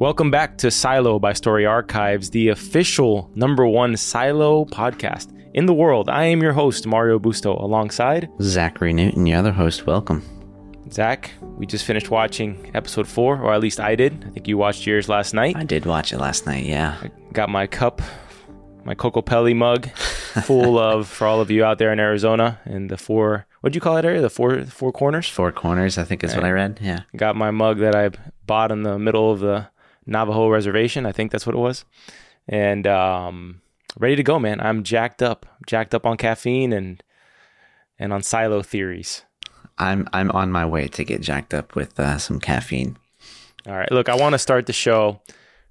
Welcome back to Silo by Story Archives, the official number one Silo podcast in the world. I am your host, Mario Busto, alongside Zachary Newton, your other host. Welcome. Zach. We just finished watching episode four, or at least I did. I think you watched yours last night. I did watch it last night, yeah. I got my cup, my Kokopelli mug, full of, for all of you out there in Arizona, and the four, what'd you call it area? The four, four corners? Four corners, I think is what I read, yeah. Got my mug that I bought in the middle of the Navajo reservation. I think that's what it was. And um, ready to go, man. I'm jacked up, jacked up on caffeine and and on silo theories. I'm I'm on my way to get jacked up with uh, some caffeine. All right, look, I want to start the show.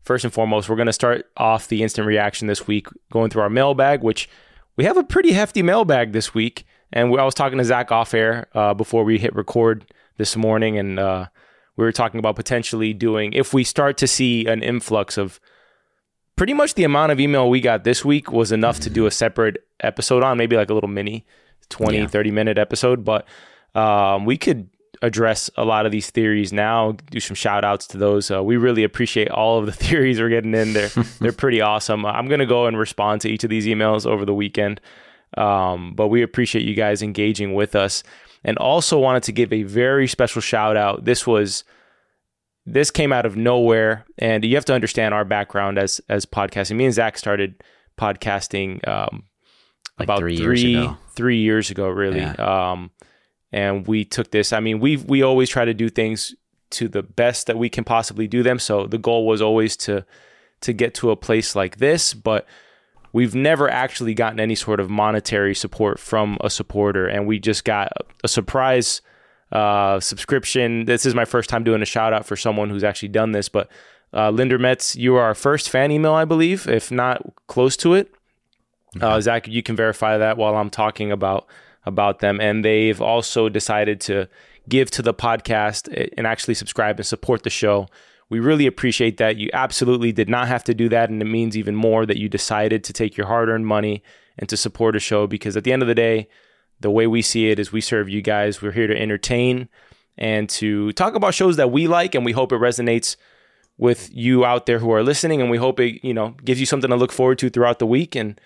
First and foremost, we're going to start off the instant reaction this week, going through our mailbag, which we have a pretty hefty mailbag this week. And we, I was talking to Zach off air uh, before we hit record this morning, and uh, we were talking about potentially doing if we start to see an influx of pretty much the amount of email we got this week was enough mm-hmm. to do a separate episode on maybe like a little mini 20 yeah. 30 minute episode. But um, we could address a lot of these theories now do some shout outs to those. Uh, we really appreciate all of the theories we're getting in. There they're pretty awesome. I'm going to go and respond to each of these emails over the weekend. Um, but we appreciate you guys engaging with us and also wanted to give a very special shout out. This was this came out of nowhere, and you have to understand our background as as podcasting. Me and Zach started podcasting um, like about three, three years ago. three years ago, really. Yeah. Um, and we took this. I mean, we we always try to do things to the best that we can possibly do them. So the goal was always to to get to a place like this, but we've never actually gotten any sort of monetary support from a supporter, and we just got a surprise uh, subscription. This is my first time doing a shout out for someone who's actually done this, but uh, Linder Metts, you are our first fan email, I believe, if not close to it. Okay. Uh, Zach, you can verify that while I'm talking about about them, and they've also decided to give to the podcast and actually subscribe and support the show we really appreciate that. You absolutely did not have to do that. And it means even more that you decided to take your hard earned money and to support a show because at the end of the day, the way we see it is we serve you guys. We're here to entertain and to talk about shows that we like. And we hope it resonates with you out there who are listening. And we hope it, you know, gives you something to look forward to throughout the week. And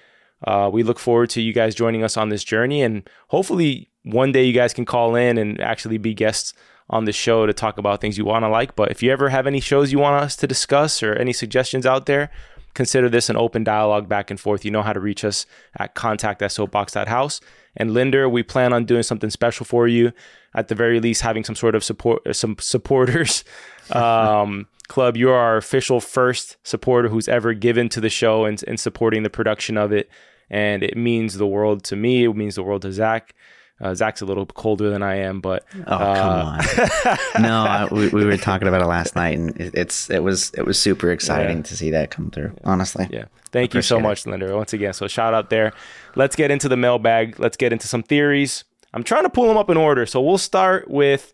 uh, we look forward to you guys joining us on this journey. And hopefully one day you guys can call in and actually be guests on the show to talk about things you want to like. But if you ever have any shows you want us to discuss or any suggestions out there, consider this an open dialogue back and forth. You know how to reach us at contact at soapbox.house. And Linder, we plan on doing something special for you. At the very least, having some sort of support, some supporters um, club. You are our official first supporter who's ever given to the show and, and supporting the production of it. And it means the world to me. It means the world to Zach. Uh, Zach's a little colder than I am, but oh uh, come on! no, I, we, we were talking about it last night, and it, it's it was it was super exciting yeah. to see that come through. Honestly, yeah. Thank you so much, Linder. Once again, so shout out there. Let's get into the mailbag. Let's get into some theories. I'm trying to pull them up in order, so we'll start with.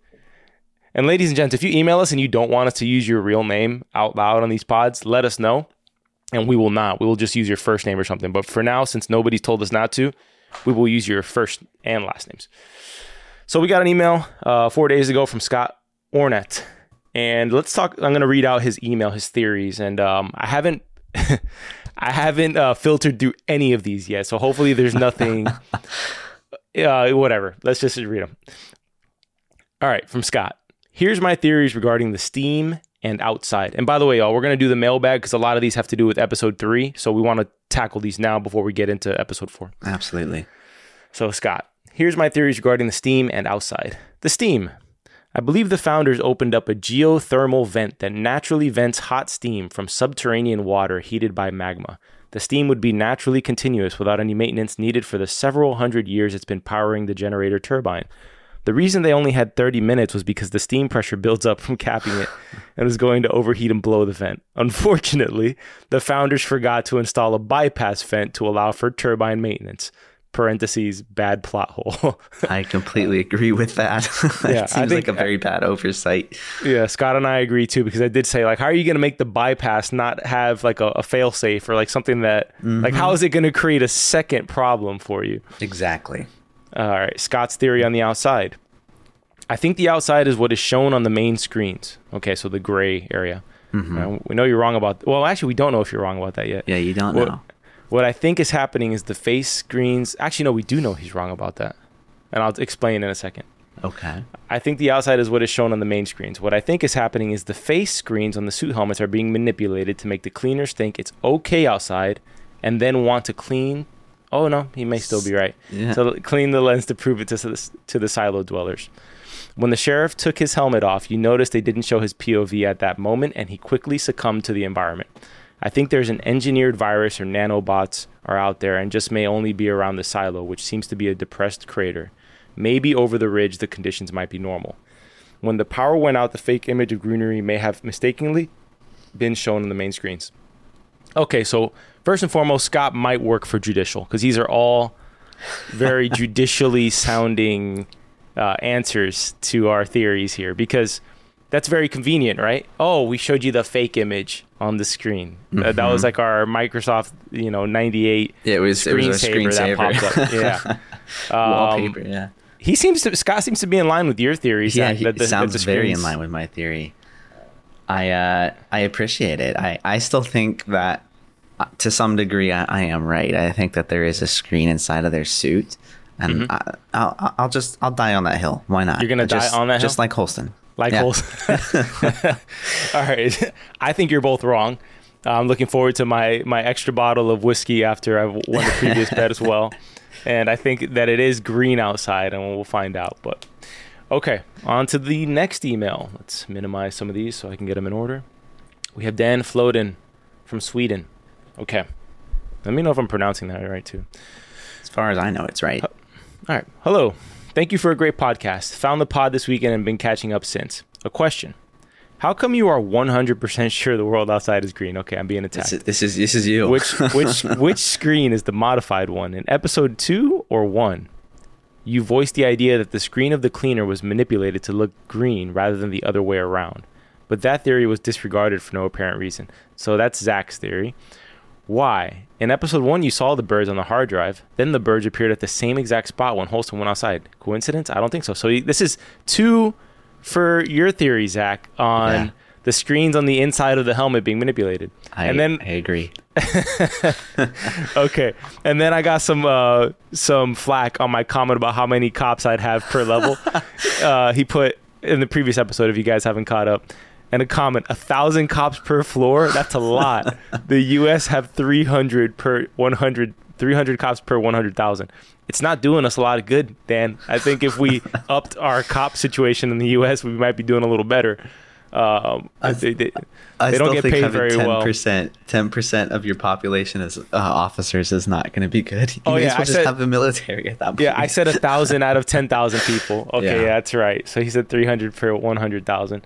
And ladies and gents, if you email us and you don't want us to use your real name out loud on these pods, let us know, and we will not. We will just use your first name or something. But for now, since nobody's told us not to, we will use your first and last names. So we got an email uh, four days ago from Scott Ornett, and let's talk. I'm going to read out his email, his theories, and um, I haven't. I haven't uh, filtered through any of these yet, so hopefully there's nothing. uh, whatever. Let's just read them. All right, from Scott. Here's my theories regarding the Steam and outside. And by the way, y'all, we're going to do the mailbag because a lot of these have to do with episode three. So we want to tackle these now before we get into episode four. Absolutely. So, Scott, here's my theories regarding the steam and outside. The steam. I believe the founders opened up a geothermal vent that naturally vents hot steam from subterranean water heated by magma. The steam would be naturally continuous without any maintenance needed for the several hundred years it's been powering the generator turbine. The reason they only had 30 minutes was because the steam pressure builds up from capping it and was going to overheat and blow the vent. Unfortunately, the founders forgot to install a bypass vent to allow for turbine maintenance parentheses bad plot hole. I completely agree with that. yeah, seems think, like a very bad oversight. Yeah, Scott and I agree too because I did say like, how are you going to make the bypass not have like a, a fail safe or like something that mm-hmm. like how is it going to create a second problem for you? Exactly. All right, Scott's theory on the outside. I think the outside is what is shown on the main screens. Okay, so the gray area. Mm-hmm. Uh, we know you're wrong about. Well, actually, we don't know if you're wrong about that yet. Yeah, you don't know. What I think is happening is the face screens. Actually, no, we do know he's wrong about that, and I'll explain in a second. Okay. I think the outside is what is shown on the main screens. What I think is happening is the face screens on the suit helmets are being manipulated to make the cleaners think it's okay outside, and then want to clean. Oh no, he may still be right. Yeah. So clean the lens to prove it to the, to the silo dwellers. When the sheriff took his helmet off, you notice they didn't show his POV at that moment, and he quickly succumbed to the environment. I think there's an engineered virus or nanobots are out there and just may only be around the silo, which seems to be a depressed crater. Maybe over the ridge, the conditions might be normal. When the power went out, the fake image of greenery may have mistakenly been shown on the main screens. Okay, so first and foremost, Scott might work for judicial because these are all very judicially sounding uh, answers to our theories here because that's very convenient, right? Oh, we showed you the fake image on the screen. Mm-hmm. Uh, that was like our Microsoft, you know, 98 yeah, it was, screensaver, it was screensaver that popped up. Yeah. um, Wallpaper, yeah. He seems to Scott seems to be in line with your theories. Yeah, that, that the, sounds that very in line with my theory. I uh, I appreciate it. I, I still think that uh, to some degree I, I, am right. I think that there is a screen inside of their suit, and mm-hmm. I, will I'll just I'll die on that hill. Why not? You're gonna just, die on that hill? just hill? like Holston like yeah. holes. All right, I think you're both wrong. I'm looking forward to my my extra bottle of whiskey after I've won the previous bet as well, and I think that it is green outside, and we'll find out. But okay, on to the next email. Let's minimize some of these so I can get them in order. We have Dan Floden from Sweden. Okay, let me know if I'm pronouncing that right too. As far as I know, it's right. All right. Hello. Thank you for a great podcast. Found the pod this weekend and been catching up since. A question. How come you are 100% sure the world outside is green? Okay, I'm being attacked. This is this is, this is you. which which which screen is the modified one? In episode 2 or 1? You voiced the idea that the screen of the cleaner was manipulated to look green rather than the other way around. But that theory was disregarded for no apparent reason. So that's Zach's theory. Why? In episode one, you saw the birds on the hard drive. Then the birds appeared at the same exact spot when Holston went outside. Coincidence? I don't think so. So this is two for your theory, Zach, on yeah. The screens on the inside of the helmet being manipulated. I, and then I agree. okay, and then I got some uh, some flack on my comment about how many cops I'd have per level. uh, he put in the previous episode, if you guys haven't caught up, and a comment a thousand cops per floor that's a lot the us have 300 per 100 300 cops per 100000 it's not doing us a lot of good dan i think if we upped our cop situation in the us we might be doing a little better um, I, they, they, I they don't get paid very 10%, well. 10% of your population as uh, officers is not going to be good. You oh, yeah. Well I said, have the military at that point. Yeah, I said a thousand out of 10,000 people. Okay, yeah. yeah. that's right. So he said 300 per 100,000.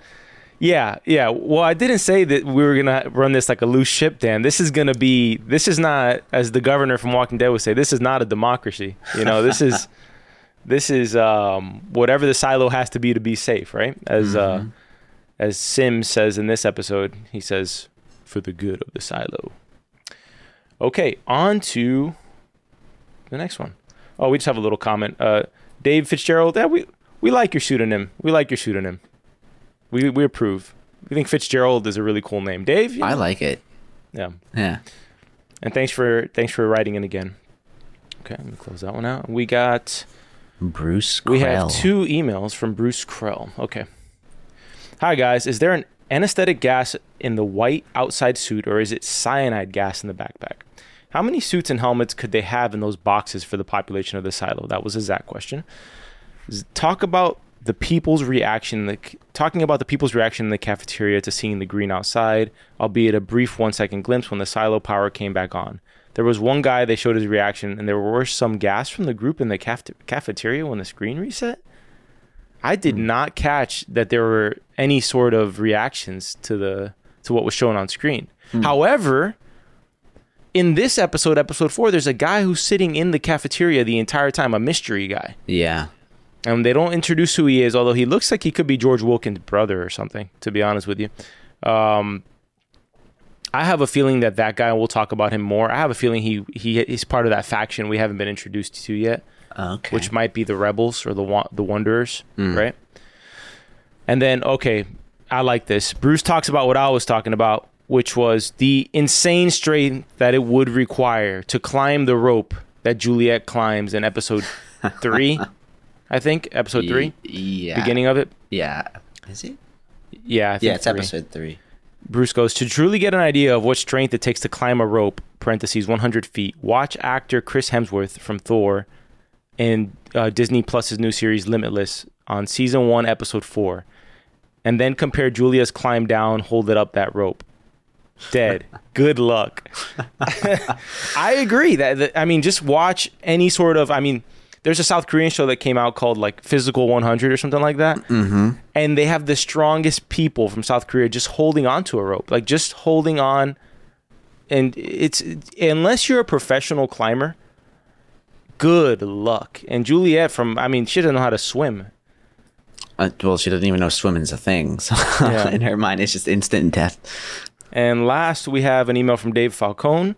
Yeah, yeah. Well, I didn't say that we were gonna run this like a loose ship, Dan. This is gonna be. This is not, as the governor from Walking Dead would say, this is not a democracy. You know, this is, this is um, whatever the silo has to be to be safe, right? As uh, mm-hmm. uh, as Sims says in this episode, he says, "For the good of the silo." Okay, on to the next one. Oh, we just have a little comment. Uh, Dave Fitzgerald. Yeah, we we like your pseudonym. We like your pseudonym. We we approve. We think Fitzgerald is a really cool name. Dave, I like it. Yeah. Yeah. And thanks for thanks for writing in again. Okay, let me close that one out. We got Bruce. Krell. We have two emails from Bruce Krell. Okay. Hi guys, is there an anesthetic gas in the white outside suit, or is it cyanide gas in the backpack? How many suits and helmets could they have in those boxes for the population of the silo? That was a Zach question. Talk about the people's reaction, the, talking about the people's reaction in the cafeteria to seeing the green outside, albeit a brief one second glimpse when the silo power came back on. There was one guy they showed his reaction, and there were some gas from the group in the caf- cafeteria when the screen reset. I did mm. not catch that there were any sort of reactions to the to what was shown on screen. Mm. However, in this episode, episode four, there's a guy who's sitting in the cafeteria the entire time, a mystery guy. Yeah. And they don't introduce who he is, although he looks like he could be George Wilkins' brother or something, to be honest with you. Um, I have a feeling that that guy, we'll talk about him more. I have a feeling he, he he's part of that faction we haven't been introduced to yet, okay. which might be the Rebels or the the Wanderers, mm. right? And then, okay, I like this. Bruce talks about what I was talking about which was the insane strength that it would require to climb the rope that Juliette climbs in episode three. I think episode three. Yeah. Beginning of it. Yeah. Is it? Yeah. yeah, it's three. episode three. Bruce goes to truly get an idea of what strength it takes to climb a rope. Parentheses 100 feet. Watch actor Chris Hemsworth from Thor in uh, Disney Plus's new series Limitless on season one, episode four, and then compare Julia's climb down, hold it up that rope dead. Good luck. I agree that, that, I mean, just watch any sort of. I mean, there's a South Korean show that came out called like Physical 100 or something like that, mm-hmm. and they have the strongest people from South Korea just holding on to a rope, like just holding on. And it's unless you're a professional climber, good luck. And Juliette from, I mean, she doesn't know how to swim. Uh, well, she doesn't even know swimming's a thing. So yeah. in her mind, it's just instant death. And last, we have an email from Dave Falcone.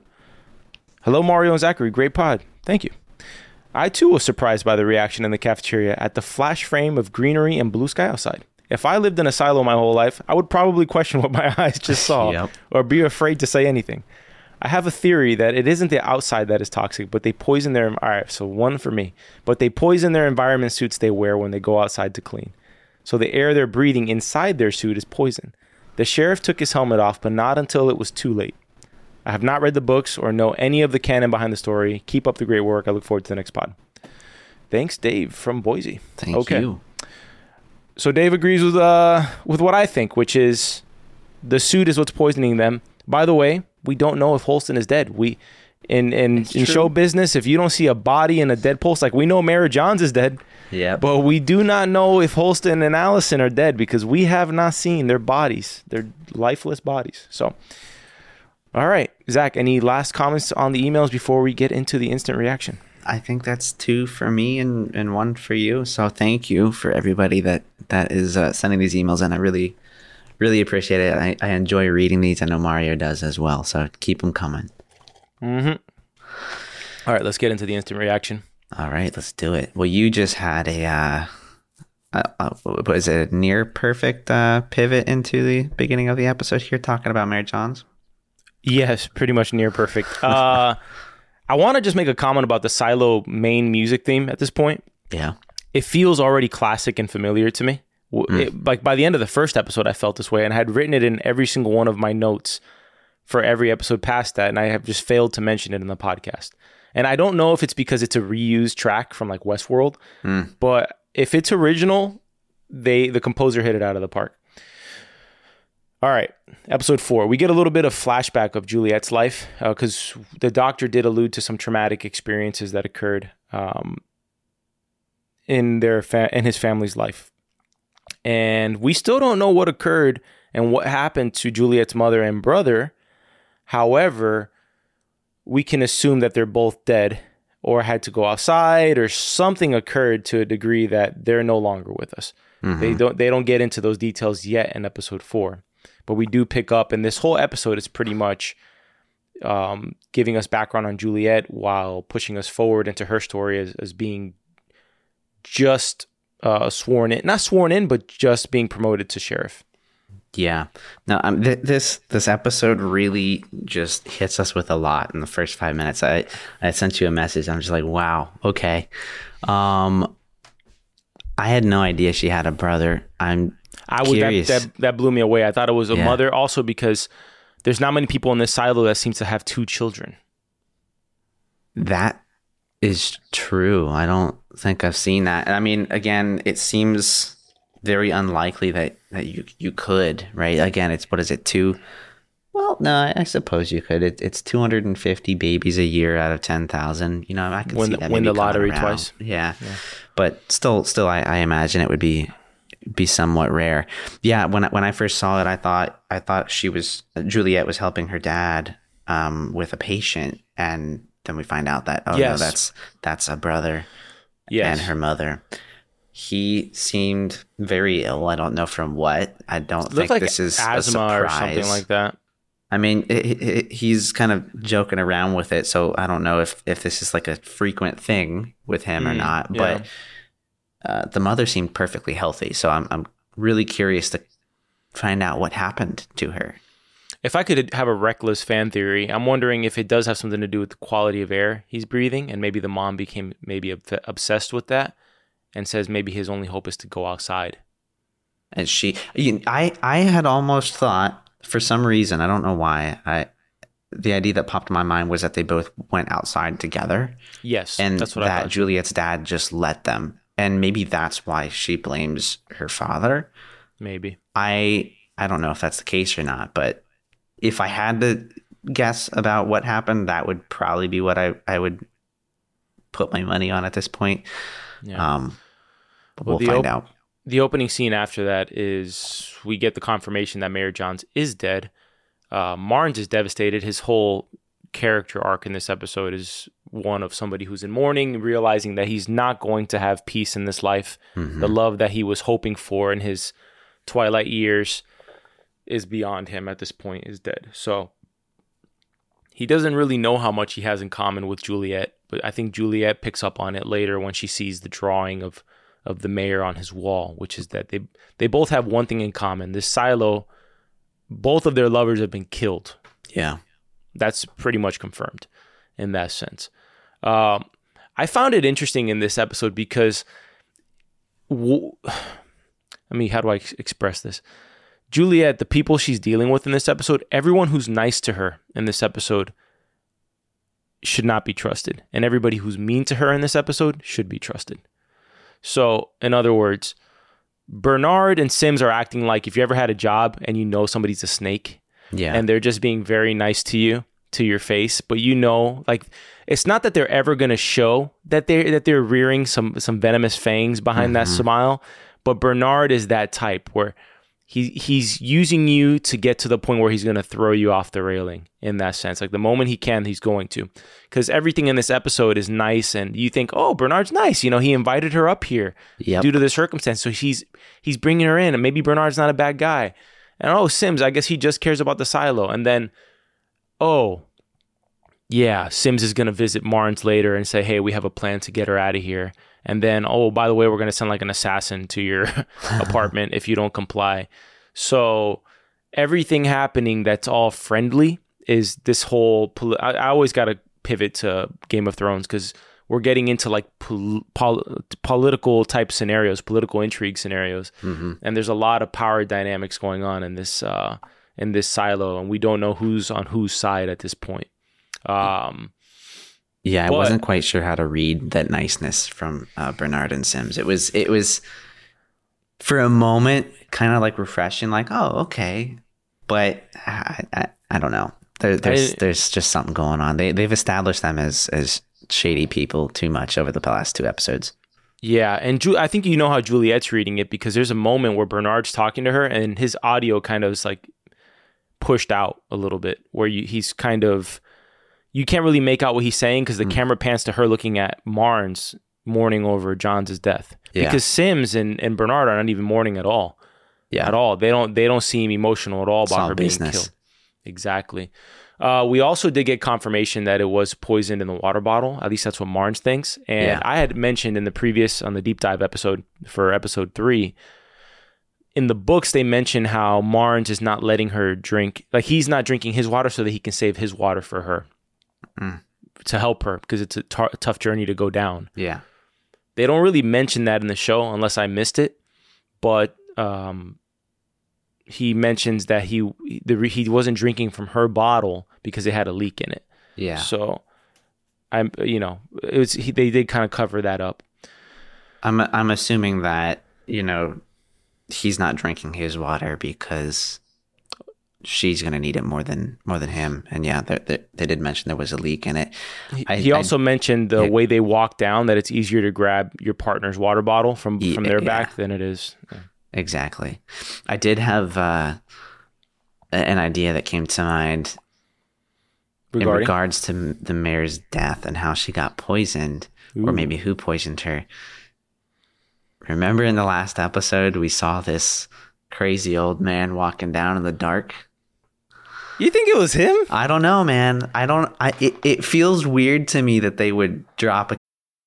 Hello, Mario and Zachary. Great pod. Thank you. I too was surprised by the reaction in the cafeteria at the flash frame of greenery and blue sky outside. If I lived in a silo my whole life, I would probably question what my eyes just saw yep. or be afraid to say anything. I have a theory that it isn't the outside that is toxic, but they poison their all right, so one for me. But they poison their environment suits they wear when they go outside to clean. So the air they're breathing inside their suit is poison. The sheriff took his helmet off, but not until it was too late. I have not read the books or know any of the canon behind the story. Keep up the great work. I look forward to the next pod. Thanks, Dave from Boise. Thank okay. you. So Dave agrees with uh with what I think, which is the suit is what's poisoning them. By the way, we don't know if Holston is dead. We in in, in show business, if you don't see a body in a dead pulse, like we know Mayor Jahns is dead. Yeah. But we do not know if Holston and Allison are dead because we have not seen their bodies, their lifeless bodies. So, all right, Zach, any last comments on the emails before we get into the instant reaction? I think that's two for me and, and one for you. So thank you for everybody that that is uh, sending these emails, and I really, really appreciate it. I, I enjoy reading these. I know Mario does as well. So keep them coming. Mm-hmm. All right, let's get into the instant reaction. All right, let's do it. Well, you just had a, uh, uh, was it a near perfect uh, pivot into the beginning of the episode here, talking about Mayor Jahns? Yes, pretty much near perfect. Uh, I want to just make a comment about the Silo main music theme at this point. Yeah. It feels already classic and familiar to me. Mm. It, like by the end of the first episode, I felt this way, and I had written it in every single one of my notes for every episode past that, and I have just failed to mention it in the podcast. And I don't know if it's because it's a reused track from like Westworld, mm. but if it's original, they the composer hit it out of the park. All right, episode four. We get a little bit of flashback of Juliette's life because uh, the doctor did allude to some traumatic experiences that occurred um, in their fa- in his family's life, and we still don't know what occurred and what happened to Juliette's mother and brother. However, we can assume that they're both dead or had to go outside or something occurred to a degree that they're no longer with us. Mm-hmm. They don't they don't get into those details yet in episode 4. But we do pick up and this whole episode is pretty much um, giving us background on Juliette while pushing us forward into her story as, as being just uh, sworn in, not sworn in, but just being promoted to sheriff. Yeah. Now, um, th- this this episode really just hits us with a lot in the first five minutes. I I sent you a message. I'm just like, wow, okay. Um, I had no idea she had a brother. I'm I would that, that, that blew me away. I thought it was a yeah. mother, also because there's not many people in this silo that seems to have two children. That is true. I don't think I've seen that. And I mean, again, it seems very unlikely that, that you you could, right? Again, it's what is it, two? Well, no, I suppose you could. It, it's 250 babies a year out of 10,000. You know, I could win, see that win the lottery around. twice. Yeah. But still, still, I, I imagine it would be be somewhat rare. Yeah, when I, when I first saw it, I thought I thought she was Juliette was helping her dad um, with a patient, and then we find out that oh Yes. no, that's that's a brother Yes. and her mother. He seemed very ill. I don't know from what. I don't think like this is a asthma or something like that. I mean, it, it, he's kind of joking around with it, so I don't know if if this is like a frequent thing with him or Mm, not. yeah. But uh, the mother seemed perfectly healthy, so I'm I'm really curious to find out what happened to her. If I could have a reckless fan theory, I'm wondering if it does have something to do with the quality of air he's breathing, and maybe the mom became maybe ob- obsessed with that, and says maybe his only hope is to go outside. And she, you- I I had almost thought for some reason I don't know why I. The idea that popped in my mind was that they both went outside together, Yes, and that's what I that thought. Juliette's dad just let them, and maybe that's why she blames her father. maybe. I I don't know if that's the case or not, but if I had to guess about what happened, that would probably be what I, I would put my money on at this point. Yeah. Um, but Well, we'll find op- out. the opening scene after that is we get the confirmation that Mayor Jahns is dead. Uh, Marnes is devastated. His whole character arc in this episode is one of somebody who's in mourning, realizing that he's not going to have peace in this life. Mm-hmm. The love that he was hoping for in his twilight years is beyond him at this point, is dead. So he doesn't really know how much he has in common with Juliette, but I think Juliette picks up on it later when she sees the drawing of of the mayor on his wall, which is that they they both have one thing in common. This silo, both of their lovers have been killed. Yeah. That's pretty much confirmed in that sense. Um, I found it interesting in this episode because, w- I mean, how do I ex- express this? Juliette, the people she's dealing with in this episode, everyone who's nice to her in this episode should not be trusted. And everybody who's mean to her in this episode should be trusted. So, in other words, Bernard and Sims are acting like if you ever had a job and you know somebody's a snake, Yeah. and they're just being very nice to you to your face but you know like it's not that they're ever going to show that they that they're rearing some some venomous fangs behind that mm-hmm. smile but Bernard is that type where he he's using you to get to the point where he's going to throw you off the railing in that sense like the moment he can he's going to cuz everything in this episode is nice and you think oh Bernard's nice you know he invited her up here Yep. due to the circumstance so he's he's bringing her in and maybe Bernard's not a bad guy and oh, Sims, I guess he just cares about the silo. And then, oh, yeah, Sims is going to visit Marnes later and say, hey, we have a plan to get her out of here. And then, oh, by the way, we're going to send like an assassin to your apartment if you don't comply. So everything happening that's all friendly is this whole. Poli- I, I always got to pivot to Game of Thrones because we're getting into like pol- pol- political type scenarios, political intrigue scenarios, and there's a lot of power dynamics going on in this uh, in this silo, and we don't know who's on whose side at this point. Um, Yeah, I But- wasn't quite sure how to read that niceness from uh, Bernard and Sims. It was it was for a moment kind of like refreshing, like oh okay, but I, I, I don't know. There, there's I- there's just something going on. They they've established them as as shady people too much over the past two episodes. Yeah, and Ju- I think you know how Juliette's reading it because there's a moment where Bernard's talking to her and his audio kind of is like pushed out a little bit, where you, he's kind of you can't really make out what he's saying because the camera pans to her looking at Marnes mourning over John's death. Yeah. Because Sims and, and Bernard are not even mourning at all. Yeah. At all. They don't they don't seem emotional at all about her being killed. Exactly. Uh, we also did get confirmation that it was poisoned in the water bottle. At least that's what Marnes thinks. And Yeah. I had mentioned in the previous on the deep dive episode for episode three. In the books, they mention how Marnes is not letting her drink, like he's not drinking his water so that he can save his water for her Mm. to help her because it's a tar- tough journey to go down. Yeah. They don't really mention that in the show unless I missed it, but um, he mentions that he the, he wasn't drinking from her bottle because it had a leak in it. Yeah. So I'm you know it was he, they did kind of cover that up. I'm I'm assuming that you know he's not drinking his water because she's going to need it more than more than him. And yeah, they, they, they did mention there was a leak in it. He, I, he also I, mentioned the yeah. way they walk down that it's easier to grab your partner's water bottle from from their yeah. back than it is. Yeah. Exactly. I did have uh, an idea that came to mind Regarding? in regards to the mayor's death and how she got poisoned, Ooh. or maybe who poisoned her. Remember in the last episode, we saw this crazy old man walking down in the dark. You think it was him? I don't know, man. I don't. I it, it feels weird to me that they would drop a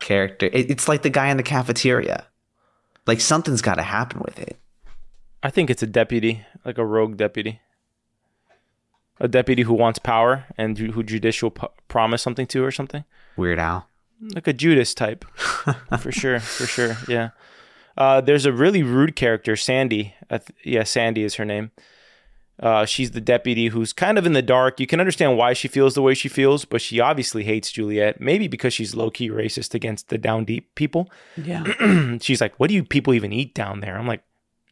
character. it's like the guy in the cafeteria. Like something's got to happen with it. I think it's a deputy, like a rogue deputy. A deputy who wants power and who judicial promise something to or something. Weird Al. Like a Judas type. for sure, for sure. Yeah. Uh, there's a really rude character, Sandy. Uh, yeah, Sandy is her name. Uh, she's the deputy who's kind of in the dark. You can understand why she feels the way she feels, but she obviously hates Juliette. Maybe because she's low key racist against the down deep people. Yeah. she's like, "What do you people even eat down there?" I'm like,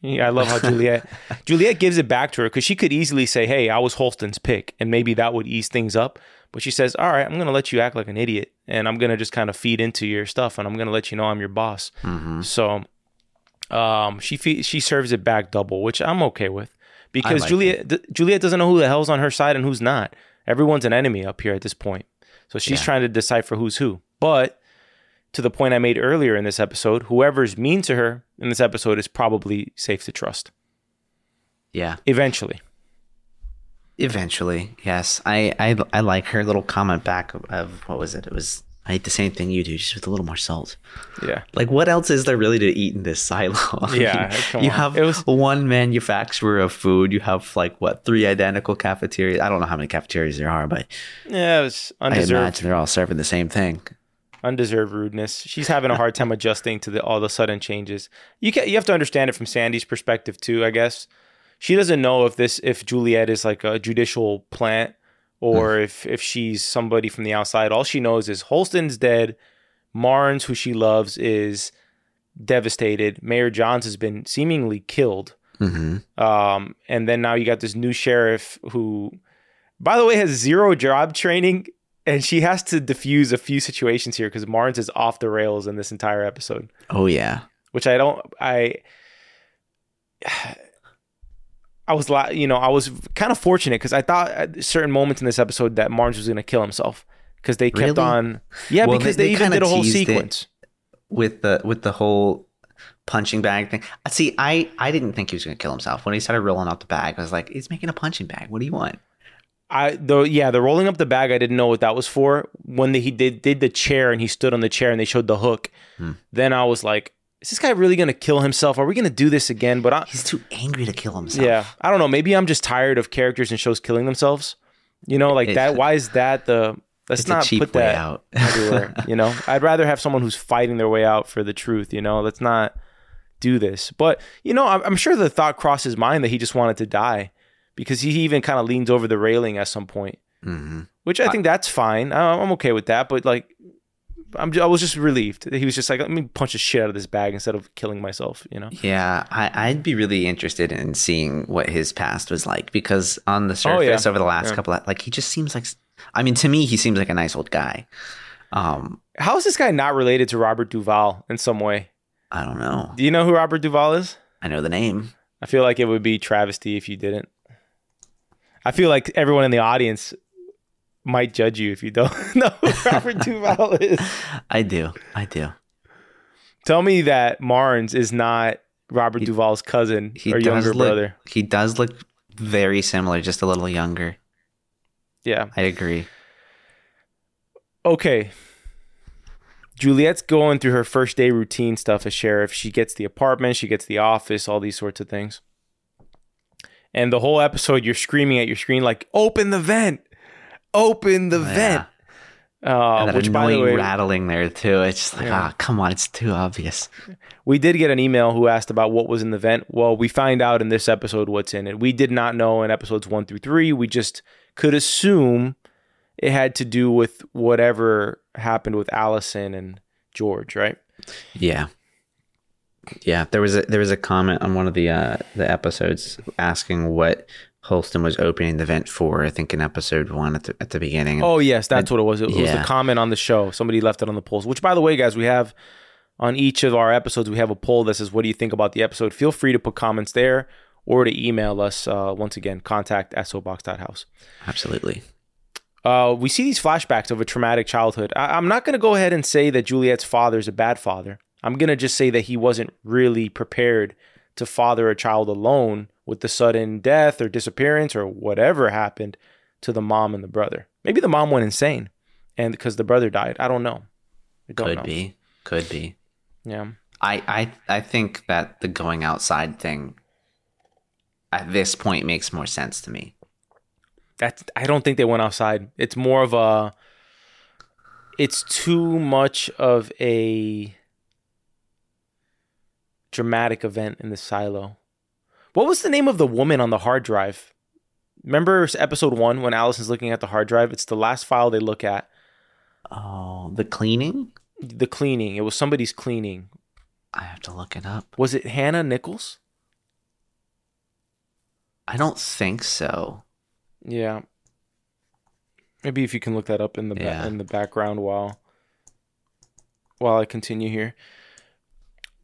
yeah, I love how Juliette Juliette gives it back to her because she could easily say, "Hey, I was Holston's pick," and maybe that would ease things up. But she says, "All right, I'm gonna let you act like an idiot, and I'm gonna just kind of feed into your stuff, and I'm gonna let you know I'm your boss." Mm-hmm. So, um, she fe- she serves it back double, which I'm okay with because like Juliette d- Juliette doesn't know who the hell's on her side and who's not. Everyone's an enemy up here at this point. So she's yeah. trying to decipher who's who. But to the point I made earlier in this episode, whoever's mean to her in this episode is probably safe to trust. Yeah. Eventually. Eventually, yes. I I, I like her little comment back of, of what was it? It was I eat the same thing you do, just with a little more salt. Yeah. Like, what else is there really to eat in this silo? yeah. you on. have it was... one manufacturer of food. You have like what three identical cafeterias? I don't know how many cafeterias there are, but yeah, it was undeserved. I imagine they're all serving the same thing. Undeserved rudeness. She's having a hard time adjusting to the all the sudden changes. You can you have to understand it from Sandy's perspective too. I guess she doesn't know if this if Juliette is like a judicial plant or mm. if if she's somebody from the outside. All she knows is Holston's dead. Marnes, who she loves, is devastated. Mayor Jahns has been seemingly killed. Mm-hmm. Um, and then now you got this new sheriff who, by the way, has zero job training, and she has to defuse a few situations here because Marnes is off the rails in this entire episode. Oh yeah, which I don't. I I was, like, you know, I was kind of fortunate because I thought at certain moments in this episode that Marnes was going to kill himself because they kept really? on, yeah, well, because they, they, they even did a whole sequence with the with the whole punching bag thing. Uh, see, I I didn't think he was going to kill himself when he started rolling out the bag. I was like, he's making a punching bag. What do you want? I though yeah, the rolling up the bag, I didn't know what that was for. When the, he did did the chair and he stood on the chair and they showed the hook, hmm. then I was like, is this guy really going to kill himself? Are we going to do this again? But I, he's too angry to kill himself. Yeah, I don't know. Maybe I'm just tired of characters and shows killing themselves. You know, like that. Why is that the? Let's not put that out everywhere. you know, I'd rather have someone who's fighting their way out for the truth. You know, let's not do this. But you know, I'm, I'm sure the thought crossed his mind that he just wanted to die because he even kind of leans over the railing at some point, mm-hmm. which I think I, that's fine. I'm okay with that. But like, I'm, I was just relieved. That he was just like, let me punch the shit out of this bag instead of killing myself, you know? Yeah, I, would be really interested in seeing what his past was like because on the surface oh, yeah. over the last yeah. couple of, like, he just seems like, I mean, to me, he seems like a nice old guy. Um, How is this guy not related to Robert Duvall in some way? I don't know. Do you know who Robert Duvall is? I know the name. I feel like it would be travesty if you didn't. I feel like everyone in the audience might judge you if you don't know who Robert Duvall is. I do. I do. Tell me that Marnes is not Robert he, Duvall's cousin he or younger look, brother. He does look very similar, just a little younger. Yeah. I agree. Okay. Juliette's going through her first day routine stuff as sheriff. She gets the apartment, she gets the office, all these sorts of things. And the whole episode, you're screaming at your screen like, "Open the vent! Open the oh, vent!" Uh, and that which, annoying by the way, rattling there too. It's just like, ah, yeah. oh, come on, it's too obvious. We did get an email who asked about what was in the vent. Well, we find out in this episode what's in it. We did not know in episodes one through three. We just could assume it had to do with whatever happened with Allison and George, right? Yeah. Yeah, there was a there was a comment on one of the uh, the episodes asking what Holston was opening the vent for. I think in episode one at the at the beginning. Oh yes, that's what it was. It, yeah. was a comment on the show. Somebody left it on the polls. Which, by the way, guys, we have on each of our episodes we have a poll that says, "What do you think about the episode?" Feel free to put comments there or to email us. Uh, once again, contact soapbox.house. Absolutely. Uh, we see these flashbacks of a traumatic childhood. I- I'm not going to go ahead and say that Juliette's father is a bad father. I'm going to just say that he wasn't really prepared to father a child alone with the sudden death or disappearance or whatever happened to the mom and the brother. Maybe the mom went insane and because the brother died. I don't know. I don't Could know. be. Could be. Yeah. I, I I think that the going outside thing at this point makes more sense to me. That's I don't think they went outside. It's more of a it's too much of a dramatic event in the silo. What was the name of the woman on the hard drive? Remember episode 1 when Allison's looking at the hard drive? It's the last file they look at. Oh, the cleaning? The cleaning. It was somebody's cleaning. I have to look it up. Was it Hannah Nichols? I don't think so. Yeah. Maybe if you can look that up in the yeah. ba- in the background while while I continue here.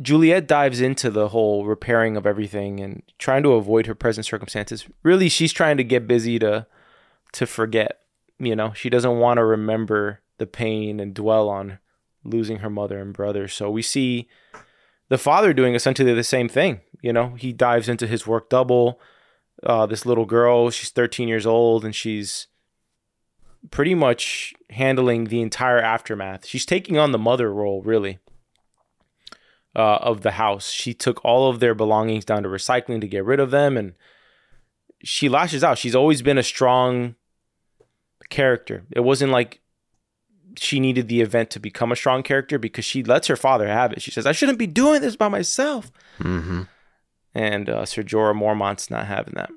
Juliette dives into the whole repairing of everything and trying to avoid her present circumstances. Really, she's trying to get busy to to forget. You know, she doesn't want to remember the pain and dwell on losing her mother and brother. So we see the father doing essentially the same thing. You know, he dives into his work double uh, this little girl. She's 13 years old and she's pretty much handling the entire aftermath. She's taking on the mother role, really, uh, of the house. She took all of their belongings down to recycling to get rid of them, and she lashes out. She's always been a strong character. It wasn't like she needed the event to become a strong character because she lets her father have it. She says, "I shouldn't be doing this by myself." Mm-hmm and uh, Sir Jorah Mormont's not having that.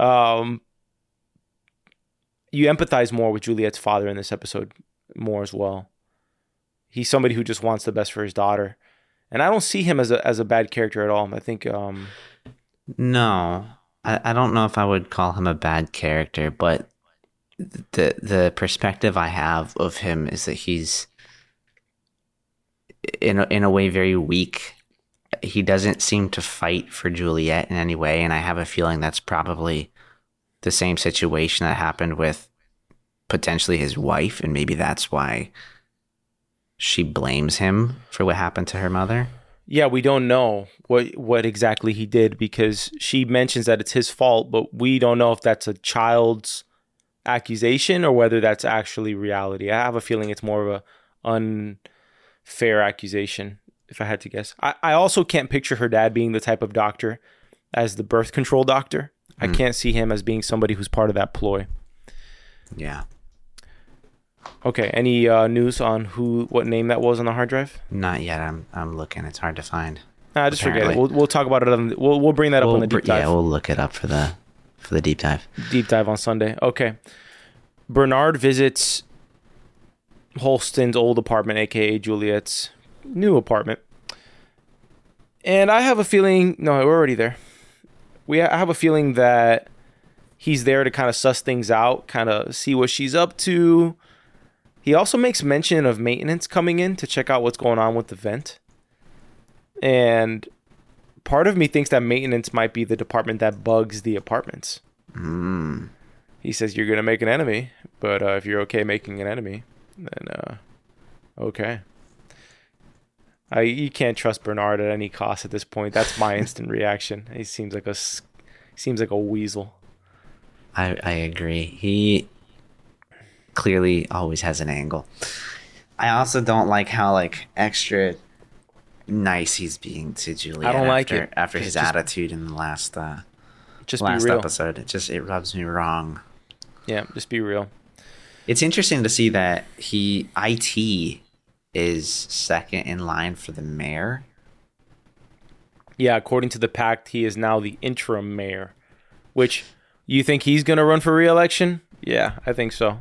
Um, you empathize more with Juliette's father in this episode more as well. He's somebody who just wants the best for his daughter, and I don't see him as a as a bad character at all. I think. Um, no, I, I don't know if I would call him a bad character, but the the perspective I have of him is that he's in a, in a way very weak he doesn't seem to fight for Juliette in any way, and I have a feeling that's probably the same situation that happened with potentially his wife, and maybe that's why she blames him for what happened to her mother. Yeah, we don't know what what exactly he did because she mentions that it's his fault, but we don't know if that's a child's accusation or whether that's actually reality. I have a feeling it's more of a unfair accusation if I had to guess. I, I also can't picture her dad being the type of doctor as the birth control doctor. Mm. I hmm. can't see him as being somebody who's part of that ploy. Yeah. Okay. Any uh, news on who, what name that was on the hard drive? Not yet. I'm, I'm looking. It's hard to find. Nah, just Apparently. forget it. We'll, we'll talk about it. On, we'll, we'll bring that up we'll, on the deep dive. Yeah, we'll look it up for the, for the deep dive. Deep dive on Sunday. Okay. Bernard visits Holston's old apartment, aka Juliette's new apartment. And I have a feeling, no, we're already there. We I have a feeling that he's there to kind of suss things out, kind of see what she's up to. He also makes mention of maintenance coming in to check out what's going on with the vent. And part of me thinks that maintenance might be the department that bugs the apartments. Mm. He says you're gonna make an enemy, but uh, if you're okay making an enemy, then uh, okay. I, you can't trust Bernard at any cost at this point. That's my instant reaction. He seems like a seems like a weasel. I I agree. He clearly always has an angle. I also don't like how like extra nice he's being to Juliette. I don't like after, it. after his Just- attitude in the last uh, Just last episode. It just it rubs me wrong. Yeah, just be real. It's interesting to see that he IT is second in line for the mayor. Yeah, according to the pact, he is now the interim mayor. Which you think he's going to run for re-election? Yeah, I think so.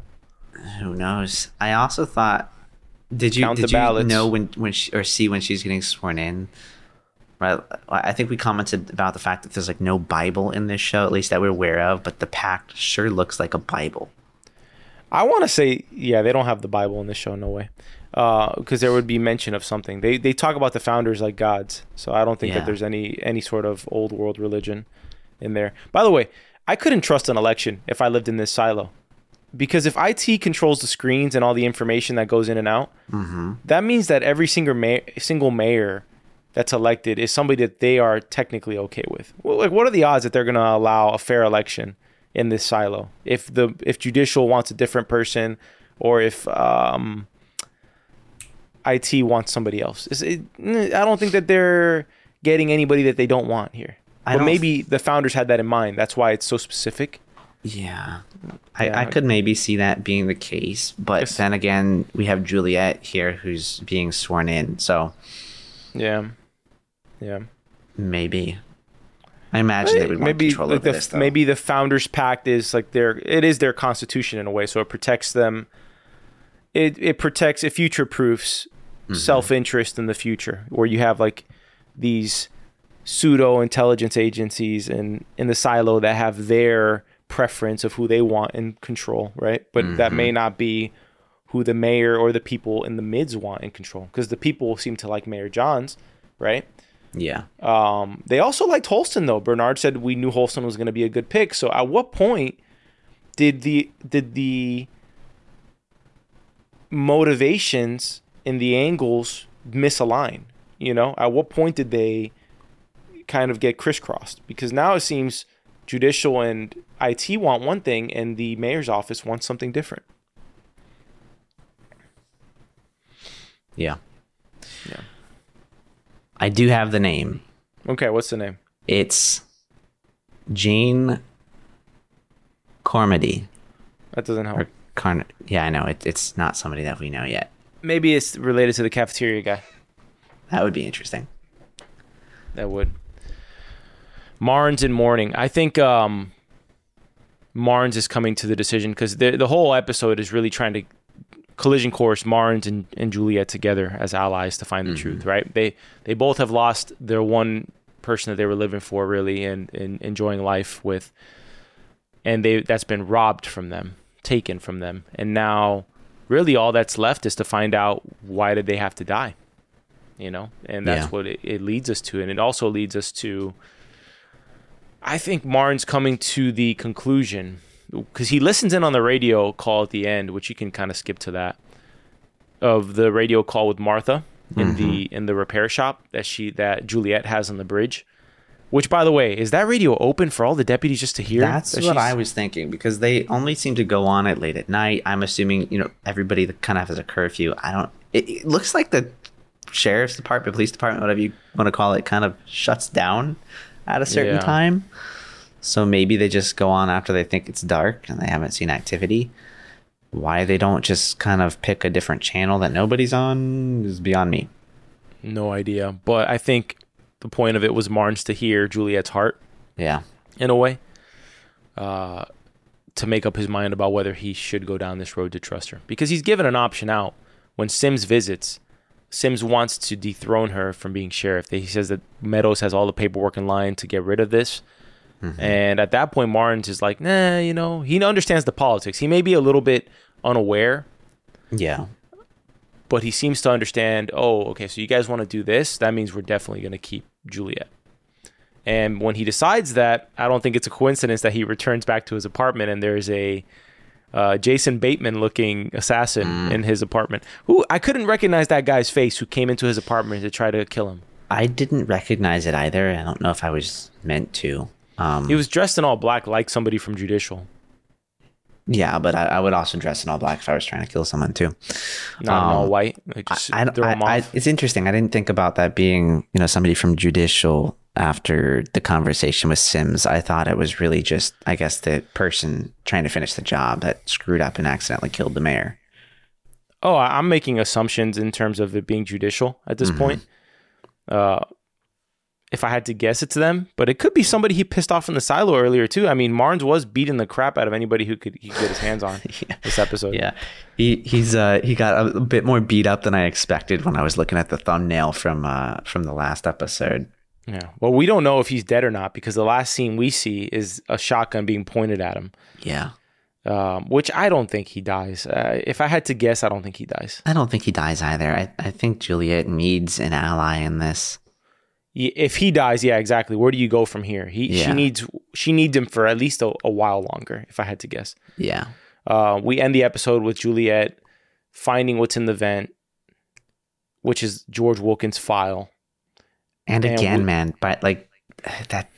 Who knows? I also thought. Did you Count did you ballots. know when when she, or see when she's getting sworn in? Right. I think we commented about the fact that there's like no Bible in this show, at least that we're aware of. But the pact sure looks like a Bible. I want to say, yeah, they don't have the Bible in this show, no way, uh, because there would be mention of something. They they talk about the founders like gods, so I don't think Yeah. that there's any any sort of old world religion in there. By the way, I couldn't trust an election if I lived in this silo, because if IT controls the screens and all the information that goes in and out, that means that every single mayor, single mayor that's elected is somebody that they are technically okay with. Well, like, what are the odds that they're going to allow a fair election in this silo? If the if judicial wants a different person, or if um, IT wants somebody else, Is it, I don't think that they're getting anybody that they don't want here. I but maybe the founders had that in mind. That's why it's so specific. Yeah. I, Yeah. I could maybe see that being the case, but Yes. then again, we have Juliette here who's being sworn in, so Yeah, yeah. maybe. I imagine they would want maybe control like over the this. Though. maybe the founders pact is like their it is their constitution in a way so it protects them it it protects it future proofs Mm-hmm. self-interest in the future where you have like these pseudo intelligence agencies in in the silo that have their preference of who they want in control right but that Mm-hmm. may not be who the mayor or the people in the mids want in control because the people seem to like mayor Jahns right yeah. um, they also liked Holston though. Bernard said we knew Holston was going to be a good pick. So at what point did the did the motivations and the angles misalign? You know, at what point did they kind of get crisscrossed? Because now it seems judicial and IT want one thing, and the mayor's office wants something different. Yeah. Yeah. I do have the name. Okay, what's the name? It's Jean Cormody. That doesn't help. Or Carn- yeah, I know. It, it's not somebody that we know yet. Maybe it's related to the cafeteria guy. That would be interesting. That would. Marnes and Mourning. I think um, Marnes is coming to the decision because the the whole episode is really trying to collision course Marnes and, and Juliette together as allies to find the truth. Right? They they both have lost their one person that they were living for really and, and enjoying life with, and they that's been robbed from them, taken from them, and now really all that's left is to find out why did they have to die you know and that's Yeah. what it, it leads us to and it also leads us to i think marnes coming to the conclusion because he listens in on the radio call at the end which you can kind of skip to that of the radio call with martha in the mm-hmm. in the repair shop that she that juliette has on the bridge which by the way is that radio open for all the deputies just to hear That's that what I was thinking because they only seem to go on it late at night. I'm assuming you know everybody that kind of has a curfew. I don't. It, it looks like the sheriff's department, police department, whatever you want to call it, kind of shuts down at a certain Yeah. time. So maybe they just go on after they think it's dark and they haven't seen activity. Why they don't just kind of pick a different channel that nobody's on is beyond me. no idea but i think the point of it was marnes to hear juliette's heart Yeah. in a way, uh, to make up his mind about whether he should go down this road to trust her. Because he's given an option out when Sims visits. Sims wants to dethrone her from being sheriff. He says that Meadows has all the paperwork in line to get rid of this. Mm-hmm. And at that point, Marnes is like, nah, you know, he understands the politics. He may be a little bit unaware, Yeah. but he seems to understand, oh, okay, so you guys want to do this? That means we're definitely going to keep Juliette. And when he decides that, I don't think it's a coincidence that he returns back to his apartment and there's a uh, Jason Bateman looking assassin in his apartment. Who I couldn't recognize that guy's face who came into his apartment to try to kill him. I didn't recognize it either. I don't know if I was meant to. Um, He was dressed in all black like somebody from Judicial. Yeah, but I, I, would also dress in all black if I was trying to kill someone too. Not um, all white. Like just I, I, I, it's interesting. I didn't think about that being, you know, somebody from judicial after the conversation with Sims. I thought it was really just, I guess, the person trying to finish the job that screwed up and accidentally killed the mayor. Oh, I'm making assumptions in terms of it being judicial at this mm-hmm. point. Uh, if I had to guess, it's them, but it could be somebody he pissed off in the silo earlier too. I mean, Marnes was beating the crap out of anybody who could he could get his hands on yeah. this episode. Yeah, he he's uh he got a bit more beat up than I expected when I was looking at the thumbnail from uh from the last episode. Yeah, well, we don't know if he's dead or not because the last scene we see is a shotgun being pointed at him. Yeah. Um, which I don't think he dies. Uh, if I had to guess, I don't think he dies. I don't think he dies either. I, I think Juliette needs an ally in this if he dies, yeah, exactly. Where do you go from here? He yeah. she needs she needs him for at least a, a while longer, if I had to guess. Yeah. Uh, we end the episode with Juliette finding what's in the vent, which is George Wilkins' file. And, and again, we, man, but like that,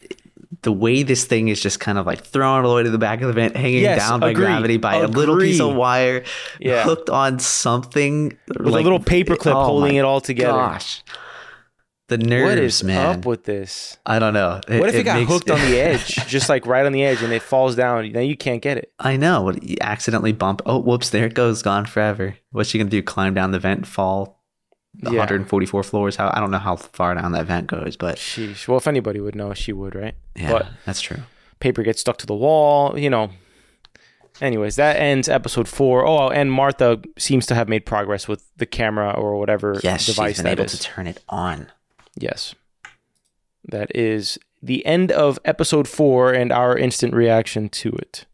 the way this thing is just kind of like thrown all the way to the back of the vent, hanging yes, down by agree, gravity by agree. a little piece of wire, yeah. hooked on something with like, a little paperclip oh holding it all together. Gosh. The nerves, what is man. up with this? I don't know. It, what if it, it got makes, hooked on the edge, just like right on the edge, and it falls down? Then you can't get it. I know. You accidentally bump. Oh, whoops! There it goes, gone forever. What's she gonna do? Climb down the vent, fall yeah. 144 floors? How I don't know how far down that vent goes, but sheesh. Well, if anybody would know, she would, right? Yeah, but that's true. Paper gets stuck to the wall. You know. Anyways, that ends episode four. Oh, and Martha seems to have made progress with the camera or whatever yes, device she's been able is. to turn it on. Yes. That is the end of episode four and our instant reaction to it.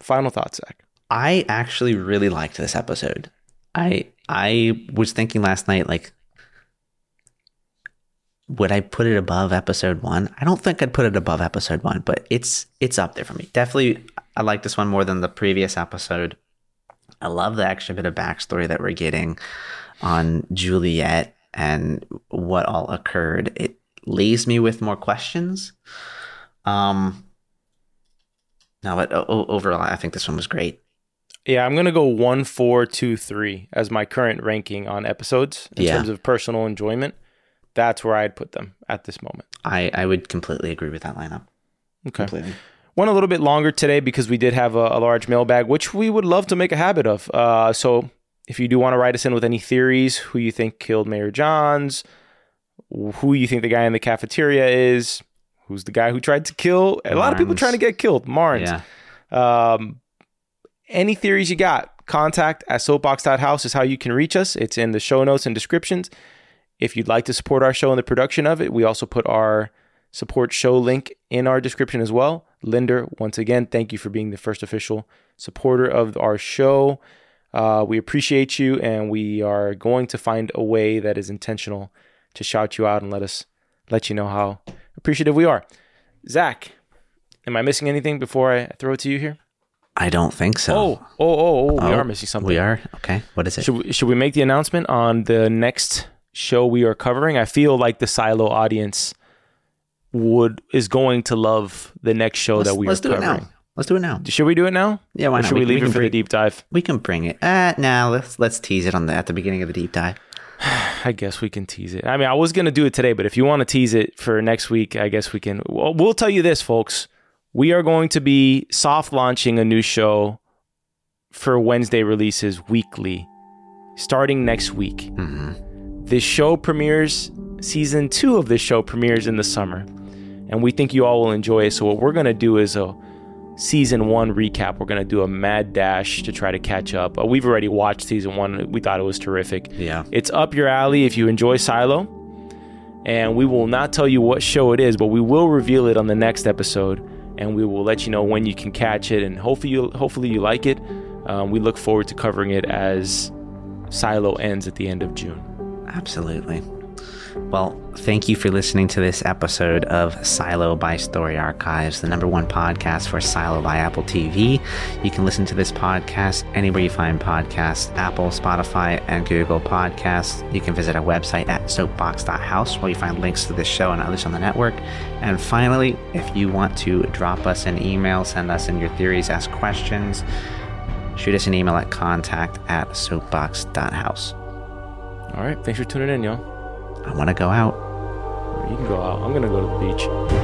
Final thoughts, Zach. I actually really liked this episode. I I was thinking last night, like, would I put it above episode one? I don't think I'd put it above episode one, but it's it's up there for me. Definitely, I like this one more than the previous episode. I love the extra bit of backstory that we're getting on Juliette and what all occurred, it leaves me with more questions. Um, no, but overall, I think this one was great. Yeah, I'm gonna go one, four, two, three as my current ranking on episodes in yeah. terms of personal enjoyment. That's where I'd put them at this moment. I I would completely agree with that lineup. Okay. Completely. Went a little bit longer today because we did have a, a large mailbag, which we would love to make a habit of. Uh, so if you do want to write us in with any theories, who you think killed Mayor Jahns, who you think the guy in the cafeteria is, who's the guy who tried to kill a Marnes. lot of people trying to get killed, Marnes. Yeah. Um, any theories you got, contact at soapbox.house is how you can reach us. It's in the show notes and descriptions. If you'd like to support our show and the production of it, we also put our support show link in our description as well. Linder, once again, thank you for being the first official supporter of our show. Uh, we appreciate you, and we are going to find a way that is intentional to shout you out and let us let you know how appreciative we are. Zach, am I missing anything before I throw it to you here? I don't think so. Oh, oh, oh, oh, we oh, are missing something. We are? Okay. What is it? Should we, should we make the announcement on the next show we are covering? I feel like the Silo audience would is going to love the next show let's, that we are covering. Let's do it now. Let's do it now. Should we do it now? Yeah, why or not? Should we, we leave it for bring, the deep dive? We can bring it. Uh, now let's let's tease it on the at the beginning of the deep dive. I guess we can tease it. I mean, I was gonna do it today, but if you want to tease it for next week, I guess we can. Well, we'll tell you this, folks. We are going to be soft launching a new show for Wednesday releases weekly, starting next week. Mm-hmm. This show premieres. Season two of this show premieres in the summer, and we think you all will enjoy it. So what we're gonna do is a season one recap. We're going to do a mad dash to try to catch up. Uh, we've already watched season one. We thought it was terrific. Yeah. It's up your alley if you enjoy Silo. And we will not tell you what show it is, but we will reveal it on the next episode. And we will let you know when you can catch it. And hopefully you, hopefully you like it. Um, we look forward to covering it as Silo ends at the end of June. Absolutely. Well, thank you for listening to this episode of Silo by Story Archives, the number one podcast for Silo by Apple TV. You can listen to this podcast anywhere you find podcasts Apple, Spotify, and Google Podcasts. You can visit our website at soapbox.house where you find links to this show and others on the network. And finally, if you want to drop us an email, send us in your theories, ask questions, shoot us an email at contact at soapbox.house. All right. Thanks for tuning in, y'all. I want to go out. You can go out. I'm going to go to the beach.